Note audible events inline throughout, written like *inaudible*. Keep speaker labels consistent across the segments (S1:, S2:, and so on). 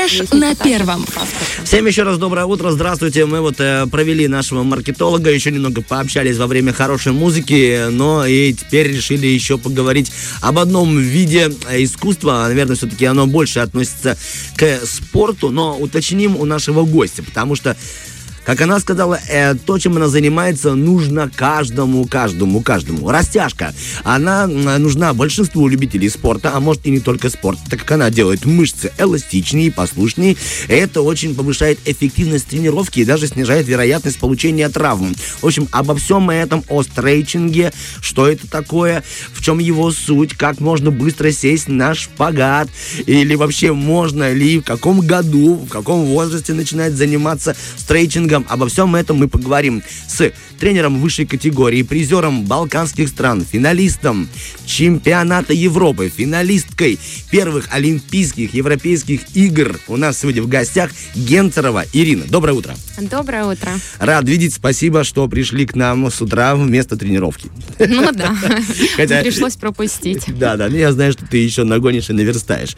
S1: Фреш на первом.
S2: Всем еще раз доброе утро, здравствуйте. Мы вот э, провели нашего маркетолога, еще немного пообщались во время хорошей музыки, но и теперь решили еще поговорить об одном виде искусства. Наверное, все-таки оно больше относится к спорту, но уточним у нашего гостя, потому что как она сказала, э, то, чем она занимается, нужно каждому, каждому, каждому. Растяжка. Она нужна большинству любителей спорта, а может и не только спорта, так как она делает мышцы эластичнее и послушнее. Это очень повышает эффективность тренировки и даже снижает вероятность получения травм. В общем, обо всем этом, о стрейчинге, что это такое, в чем его суть, как можно быстро сесть на шпагат, или вообще можно ли, в каком году, в каком возрасте начинать заниматься стрейчингом, тренингом. Обо всем этом мы поговорим с тренером высшей категории, призером балканских стран, финалистом чемпионата Европы, финалисткой первых Олимпийских Европейских игр. У нас сегодня в гостях Генцерова Ирина. Доброе утро.
S3: Доброе утро.
S2: Рад видеть. Спасибо, что пришли к нам с утра вместо тренировки.
S3: Ну да, *laughs* Хотя... пришлось пропустить. *laughs*
S2: Да, да, я знаю, что ты еще нагонишь и наверстаешь.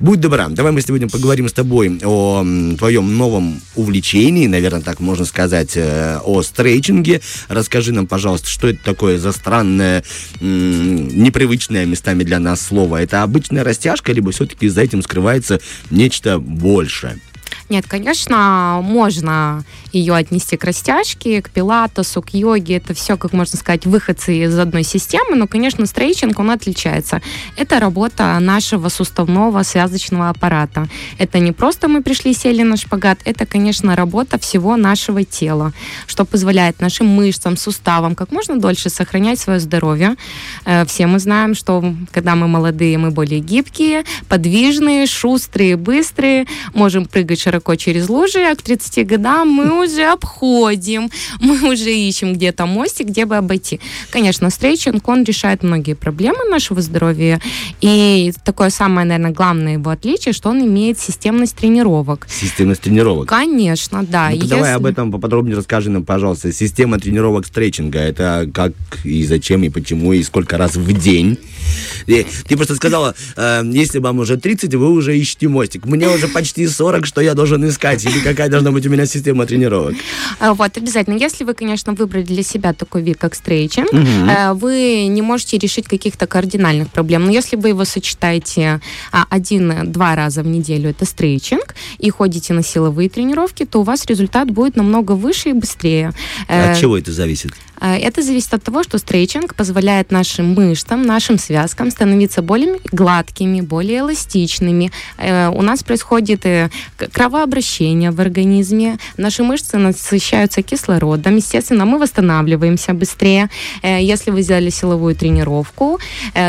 S2: Будь добра, давай мы сегодня поговорим с тобой о твоем новом увлечении, наверное, так можно сказать, э, о стрейчинге. Расскажи нам, пожалуйста, что это такое за странное, непривычное местами для нас слово? Это обычная растяжка, либо все-таки за этим скрывается нечто большее?
S3: Нет, конечно, можно ее отнести к растяжке, к пилатесу, к йоге. Это все, как можно сказать, выходцы из одной системы, но, конечно, стрейчинг, он отличается. Это работа нашего суставного связочного аппарата. Это не просто мы пришли, сели на шпагат, это, конечно, работа всего нашего тела, что позволяет нашим мышцам, суставам как можно дольше сохранять свое здоровье. Э, все мы знаем, что когда мы молодые, мы более гибкие, подвижные, шустрые, быстрые, можем прыгать широко широко через лужи, а к 30 годам мы уже обходим, мы уже ищем где-то мостик, где бы обойти. Конечно, стрейчинг, он решает многие проблемы нашего здоровья, и такое самое, наверное, главное его отличие, что он имеет системность тренировок.
S2: Системность тренировок?
S3: Конечно, да.
S2: Ну, Если... Давай об этом поподробнее расскажи нам, пожалуйста. Система тренировок стрейчинга, это как и зачем, и почему, и сколько раз в день? Ты просто сказала, э, если вам уже 30, вы уже ищете мостик. Мне уже почти 40, что я должен искать? Или какая должна быть у меня система тренировок?
S3: А, вот, обязательно. Если вы, конечно, выбрали для себя такой вид, как стрейчинг, угу. вы не можете решить каких-то кардинальных проблем. Но если вы его сочетаете а, один-два раза в неделю, это стрейчинг, и ходите на силовые тренировки, то у вас результат будет намного выше и быстрее.
S2: От чего это зависит?
S3: А, это зависит от того, что стрейчинг позволяет нашим мышцам, нашим связкам становиться более гладкими, более эластичными. Э, у нас происходит э, кровообращение в организме, наши мышцы насыщаются кислородом, естественно, мы восстанавливаемся быстрее. Э, если вы сделали силовую тренировку,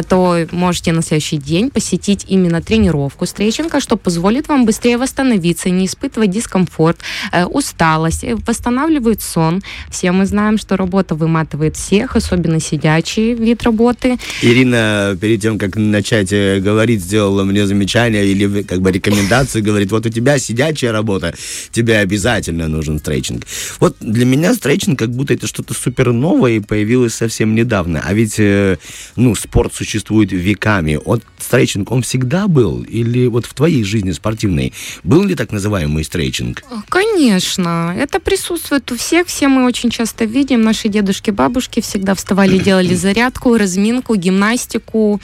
S3: то можете на следующий день посетить именно тренировку стрейчинга, что позволит вам быстрее восстановиться, не испытывать дискомфорт, усталость, восстанавливает сон. Все мы знаем, что работа выматывает всех, особенно сидячий вид работы.
S2: Ирина перед тем, как начать э, говорить, сделала мне замечание или как бы рекомендацию, говорит, вот у тебя сидячая работа, тебе обязательно нужен стрейчинг. Вот для меня стрейчинг как будто это что-то супер новое и появилось совсем недавно. А ведь, э, ну, спорт существует веками. Вот стрейчинг, он всегда был? Или вот в твоей жизни спортивной был ли так называемый стрейчинг?
S3: Конечно. Это присутствует у всех. Все мы очень часто видим. Наши деды дедушки, бабушки всегда вставали, делали *clears throat* зарядку, разминку, гимнастику.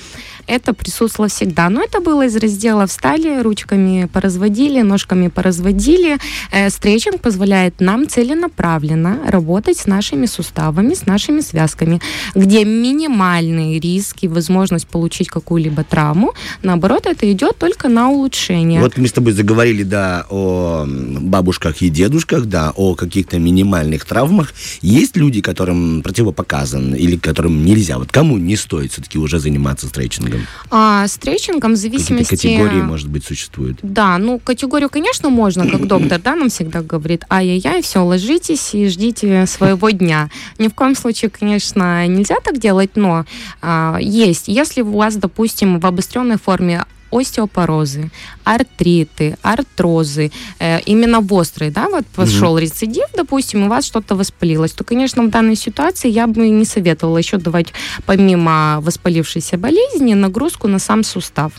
S3: Это присутствовало всегда. Но это было из раздела встали, ручками поразводили, ножками поразводили. Э, стретчинг позволяет нам целенаправленно работать с нашими суставами, с нашими связками, где минимальные риски, возможность получить какую-либо травму. Наоборот, это идет только на улучшение.
S2: Вот мы с тобой заговорили, да, о бабушках и дедушках, да, о каких-то минимальных травмах. Есть люди, которым противопоказан или которым нельзя? Вот кому не стоит все-таки уже заниматься стретчингом?
S3: А, стретчингом в зависимости...
S2: Какие категории, может быть, существуют?
S3: Да, ну, категорию, конечно, можно, как *clears throat* доктор, да, нам всегда говорит, ай-яй-яй, все, ложитесь и ждите своего дня. Ни в коем случае, конечно, нельзя так делать, но а, есть. Если у вас, допустим, в обостренной форме остеопорозы, артриты, артрозы, э, именно в острые, да, вот пошел mm-hmm. рецидив, допустим, у вас что-то воспалилось, то, конечно, в данной ситуации я бы не советовала еще давать помимо воспалившейся болезни нагрузку на сам сустав.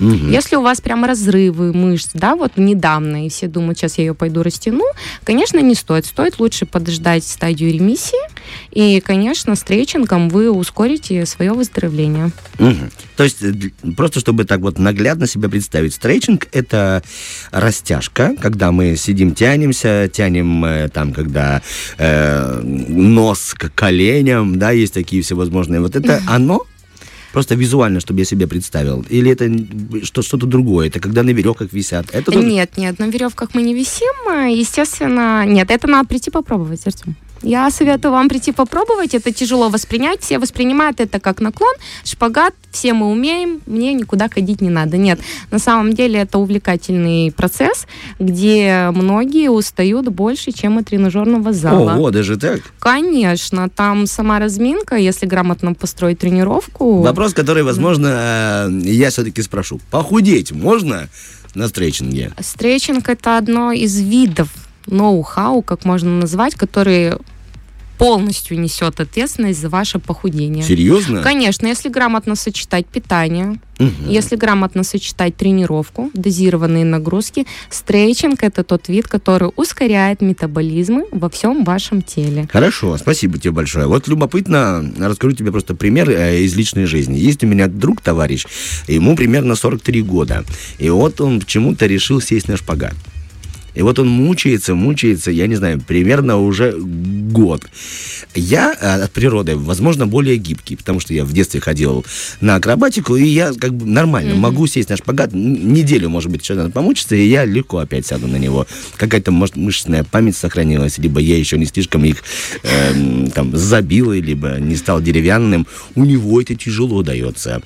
S3: Угу. Если у вас прям разрывы мышц, да, вот недавно, и все думают, сейчас я ее пойду растяну, конечно, не стоит. Стоит лучше подождать стадию ремиссии, и, конечно, стретчингом вы ускорите свое выздоровление.
S2: Угу. То есть, э, просто чтобы так вот наглядно себе представить, стретчинг – это растяжка, когда мы сидим, тянемся, тянем э, там, когда э, нос к коленям, да, есть такие всевозможные. Вот это оно Просто визуально, чтобы я себе представил. Или это что, что-то другое? Это когда на веревках висят? Это
S3: тоже... Нет, нет, на веревках мы не висим. Естественно, нет, это надо прийти попробовать, Артем. Я советую вам прийти попробовать. Это тяжело воспринять. Все воспринимают это как наклон, шпагат. Все мы умеем. Мне никуда ходить не надо. Нет, на самом деле это увлекательный процесс, где многие устают больше, чем от тренажерного зала.
S2: Ого, даже так?
S3: Конечно. Там сама разминка, если грамотно построить тренировку.
S2: Вопрос, который, возможно, э, я все-таки спрошу. Похудеть можно на стретчинге?
S3: Стретчинг это одно из видов ноу-хау, как можно назвать, который полностью несет ответственность за ваше похудение.
S2: Серьезно?
S3: Конечно, если грамотно сочетать питание, угу. если грамотно сочетать тренировку, дозированные нагрузки, стретчинг это тот вид, который ускоряет метаболизмы во всем вашем теле.
S2: Хорошо, спасибо тебе большое. Вот любопытно, расскажу тебе просто пример э, из личной жизни. Есть у меня друг, товарищ, ему примерно 43 года, и вот он почему-то решил сесть на шпагат. И вот он мучается, мучается, я не знаю, примерно уже год. Я э, от природы, возможно, более гибкий, потому что я в детстве ходил на акробатику, и я как бы нормально mm-hmm. могу сесть на шпагат. Неделю, может быть, еще надо помучиться, и я легко опять сяду на него. Какая-то, может, мышечная память сохранилась, либо я еще не слишком их э, там забил, либо не стал деревянным. У него это тяжело дается.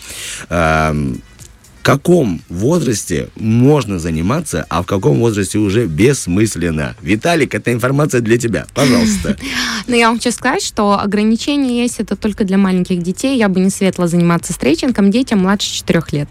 S2: Э, каком возрасте можно заниматься, а в каком возрасте уже бессмысленно. Виталик, эта информация для тебя. Пожалуйста. *laughs*
S3: Ну, я вам хочу сказать, что ограничения есть, это только для маленьких детей. Я бы не светла заниматься стретчингом детям младше 4 лет.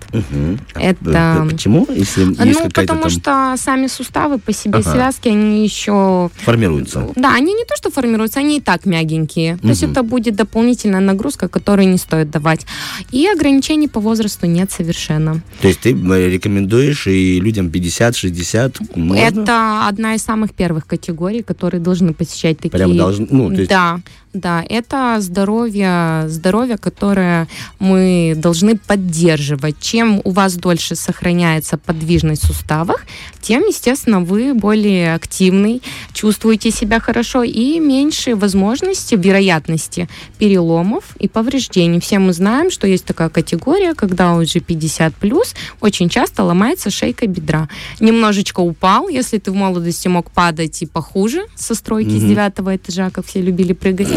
S2: Это... Почему?
S3: Если ну, потому что сами суставы по себе, связки, они еще...
S2: Формируются.
S3: Да, они не то, что формируются, они и так мягенькие. То есть это будет дополнительная нагрузка, которую не стоит давать. И ограничений по возрасту нет совершенно.
S2: То есть ты э, рекомендуешь и людям 50-60? Можно?
S3: Это одна из самых первых категорий, которые должны посещать такие...
S2: Прям должны, ну, то есть...
S3: Да, да, это здоровье, здоровье, которое мы должны поддерживать. Чем у вас дольше сохраняется подвижность в суставах, тем, естественно, вы более активный, чувствуете себя хорошо и меньше возможности, вероятности переломов и повреждений. Все мы знаем, что есть такая категория, когда уже 50 плюс, очень часто ломается шейка бедра. Немножечко упал, если ты в молодости мог падать и похуже со стройки mm-hmm. с девятого этажа, как все любили прыгать,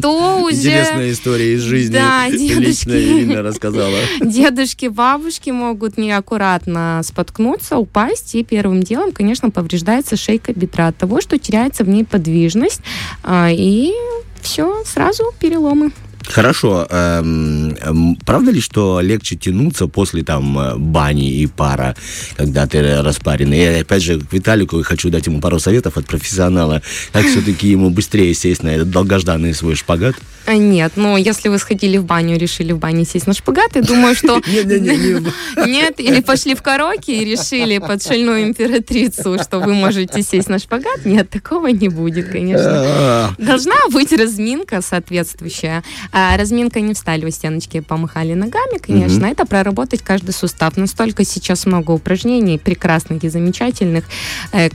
S3: то уже...
S2: Интересная история из жизни. Да, *laughs* дедушки. Ирина рассказала.
S3: Дедушки, бабушки могут неаккуратно споткнуться, упасть, и первым делом, конечно, повреждается шейка бедра от того, что теряется в ней подвижность, а, и все, сразу переломы.
S2: Хорошо. Эм, эм, правда ли, что легче тянуться после там э, бани и пара, когда ты распаренный? Я опять же к Виталику хочу дать ему пару советов от профессионала, как все-таки ему быстрее сесть на этот долгожданный свой шпагат.
S3: А, нет, ну если вы сходили в баню, решили в бане сесть на шпагат, я думаю, что... *laughs* *laughs* Нет, или пошли в караоке и решили под шальную императрицу, что вы можете сесть на шпагат. Нет, такого не будет, конечно. А. Должна быть разминка соответствующая. А разминка не встали у стеночки, помахали ногами, конечно. Это проработать каждый сустав. Настолько сейчас много упражнений прекрасных и замечательных, э,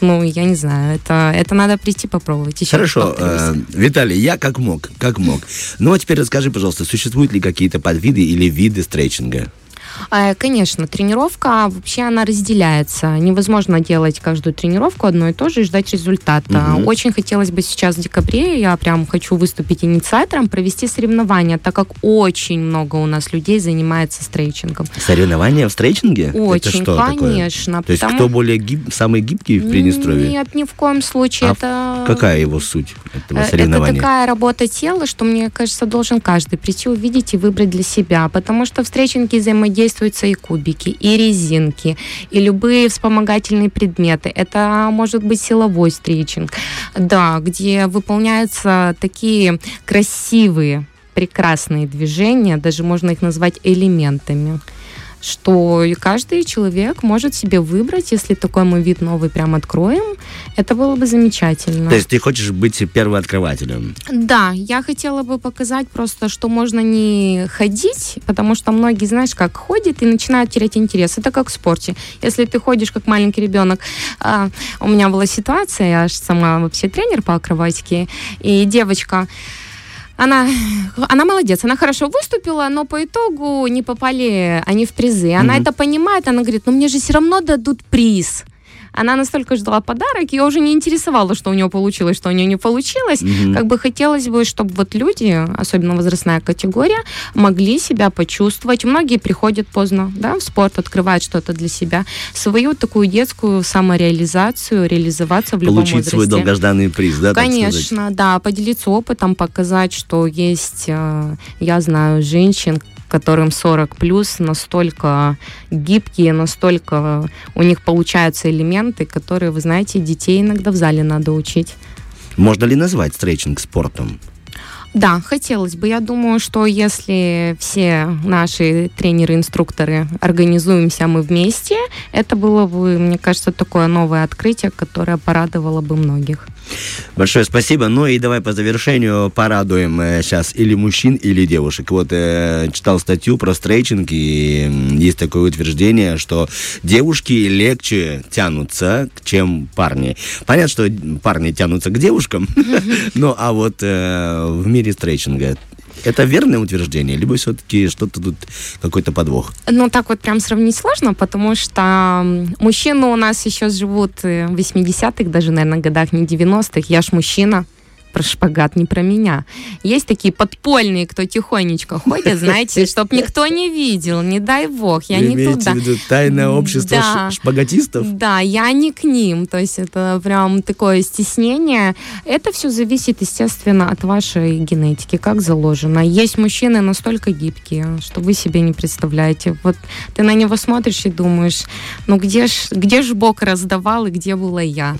S3: ну, я не знаю, это, это надо прийти попробовать. Еще
S2: Хорошо, э, Виталий, я как мог, как мог. Ну, а теперь расскажи, пожалуйста, существуют ли какие-то подвиды или виды стретчинга?
S3: А, конечно, тренировка вообще она разделяется. Невозможно делать каждую тренировку одно и то же и ждать результата. Угу. Очень хотелось бы сейчас в декабре, я прям хочу выступить инициатором, провести соревнования, так как очень много у нас людей занимается стрейчингом.
S2: Соревнования в стрейчинге?
S3: Очень, Это что конечно.
S2: Такое? То есть кто более гиб, самый гибкий в Приднестровье?
S3: Нет, ни в коем случае.
S2: А
S3: это...
S2: какая его суть этого соревнования?
S3: Это такая работа тела, что, мне кажется, должен каждый прийти, увидеть и выбрать для себя. Потому что в стретчинге взаимодействие задействуются и кубики, и резинки, и любые вспомогательные предметы. Это может быть силовой стрейчинг, да, где выполняются такие красивые, прекрасные движения, даже можно их назвать элементами. Что каждый человек может себе выбрать, если такой мы вид новый прям откроем, это было бы замечательно.
S2: То есть ты хочешь быть первооткрывателем?
S3: Да, я хотела бы показать просто, что можно не ходить, потому что многие, знаешь, как ходят и начинают терять интерес. Это как в спорте. Если ты ходишь как маленький ребенок, а, у меня была ситуация, я же сама вообще тренер по акробатике, и девочка она, она молодец, она хорошо выступила, но по итогу не попали они в призы. Она mm-hmm. это понимает, она говорит, ну мне же все равно дадут приз она настолько ждала подарок, ее уже не интересовало, что у нее получилось, что у нее не получилось. Угу. Как бы хотелось бы, чтобы вот люди, особенно возрастная категория, могли себя почувствовать. Многие приходят поздно, да, в спорт, открывают что-то для себя, свою такую детскую самореализацию, реализоваться в любом
S2: Получить
S3: возрасте.
S2: свой долгожданный приз, да?
S3: Конечно, да, поделиться опытом, показать, что есть, э, я знаю, женщин, которым 40 плюс, настолько гибкие, настолько у них получаются элементы, которые, вы знаете, детей иногда в зале надо учить.
S2: Можно ли назвать стретчинг спортом?
S3: Да, хотелось бы. Я думаю, что если все наши тренеры-инструкторы организуемся мы вместе, это было бы, мне кажется, такое новое открытие, которое порадовало бы многих.
S2: Большое спасибо. Ну и давай по завершению порадуем э, сейчас или мужчин, или девушек. Вот э, читал статью про стрейчинг, и есть такое утверждение, что девушки легче тянутся, чем парни. Понятно, что парни тянутся к девушкам, *laughs* ну а вот э, в мире стрейчинга это верное утверждение, либо все-таки что-то тут какой-то подвох?
S3: Ну, так вот прям сравнить сложно, потому что мужчины у нас еще живут в 80-х, даже, наверное, годах, не 90-х. Я ж мужчина про шпагат не про меня. Есть такие подпольные, кто тихонечко ходит, знаете, чтоб никто не видел, не дай бог, я
S2: Вы
S3: не туда.
S2: В виду тайное общество да, шпагатистов?
S3: Да, я не к ним, то есть это прям такое стеснение. Это все зависит, естественно, от вашей генетики, как заложено. Есть мужчины настолько гибкие, что вы себе не представляете. Вот ты на него смотришь и думаешь, ну где ж, где ж Бог раздавал и где была я?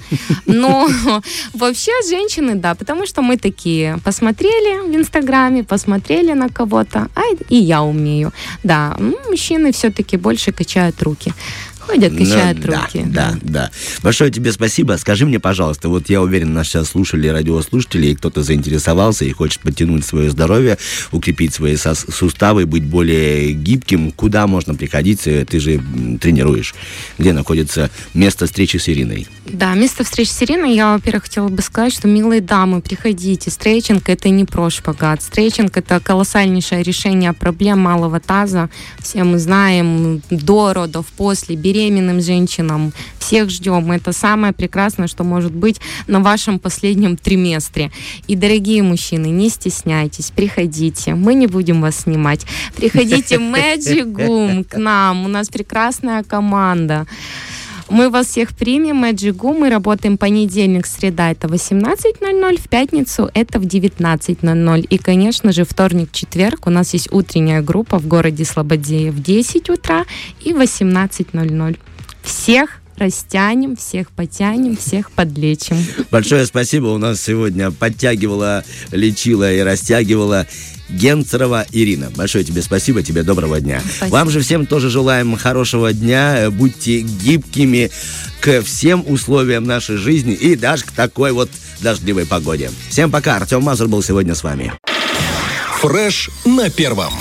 S3: Но *laughs* вообще женщины, да, потому Потому что мы такие посмотрели в Инстаграме, посмотрели на кого-то, а и я умею. Да, мужчины все-таки больше качают руки ходят, качают ну, руки.
S2: Да, да, да. Большое тебе спасибо. Скажи мне, пожалуйста, вот я уверен, нас сейчас слушали радиослушатели, и кто-то заинтересовался и хочет подтянуть свое здоровье, укрепить свои суставы, быть более гибким. Куда можно приходить? Э, ты же тренируешь. Где находится место встречи с Ириной?
S3: Да, место встречи с Ириной, я, во-первых, хотела бы сказать, что, милые дамы, приходите. Стрейчинг – это не про шпагат. Стрейчинг – это колоссальнейшее решение проблем малого таза. Все мы знаем, до родов, после, беременности, беременным женщинам. Всех ждем. Это самое прекрасное, что может быть на вашем последнем триместре. И, дорогие мужчины, не стесняйтесь, приходите. Мы не будем вас снимать. Приходите в *laughs* Magic Room к нам. У нас прекрасная команда. Мы вас всех примем, Мэджигу. Мы работаем понедельник, среда это 18.00, в пятницу это в 19.00. И, конечно же, вторник, четверг у нас есть утренняя группа в городе Слободея в 10 утра и 18.00. Всех растянем, всех потянем, всех подлечим.
S2: Большое спасибо. У нас сегодня подтягивала, лечила и растягивала Генцерова Ирина. Большое тебе спасибо, тебе доброго дня. Спасибо. Вам же всем тоже желаем хорошего дня. Будьте гибкими к всем условиям нашей жизни и даже к такой вот дождливой погоде. Всем пока. Артем Мазур был сегодня с вами.
S1: Фреш на первом.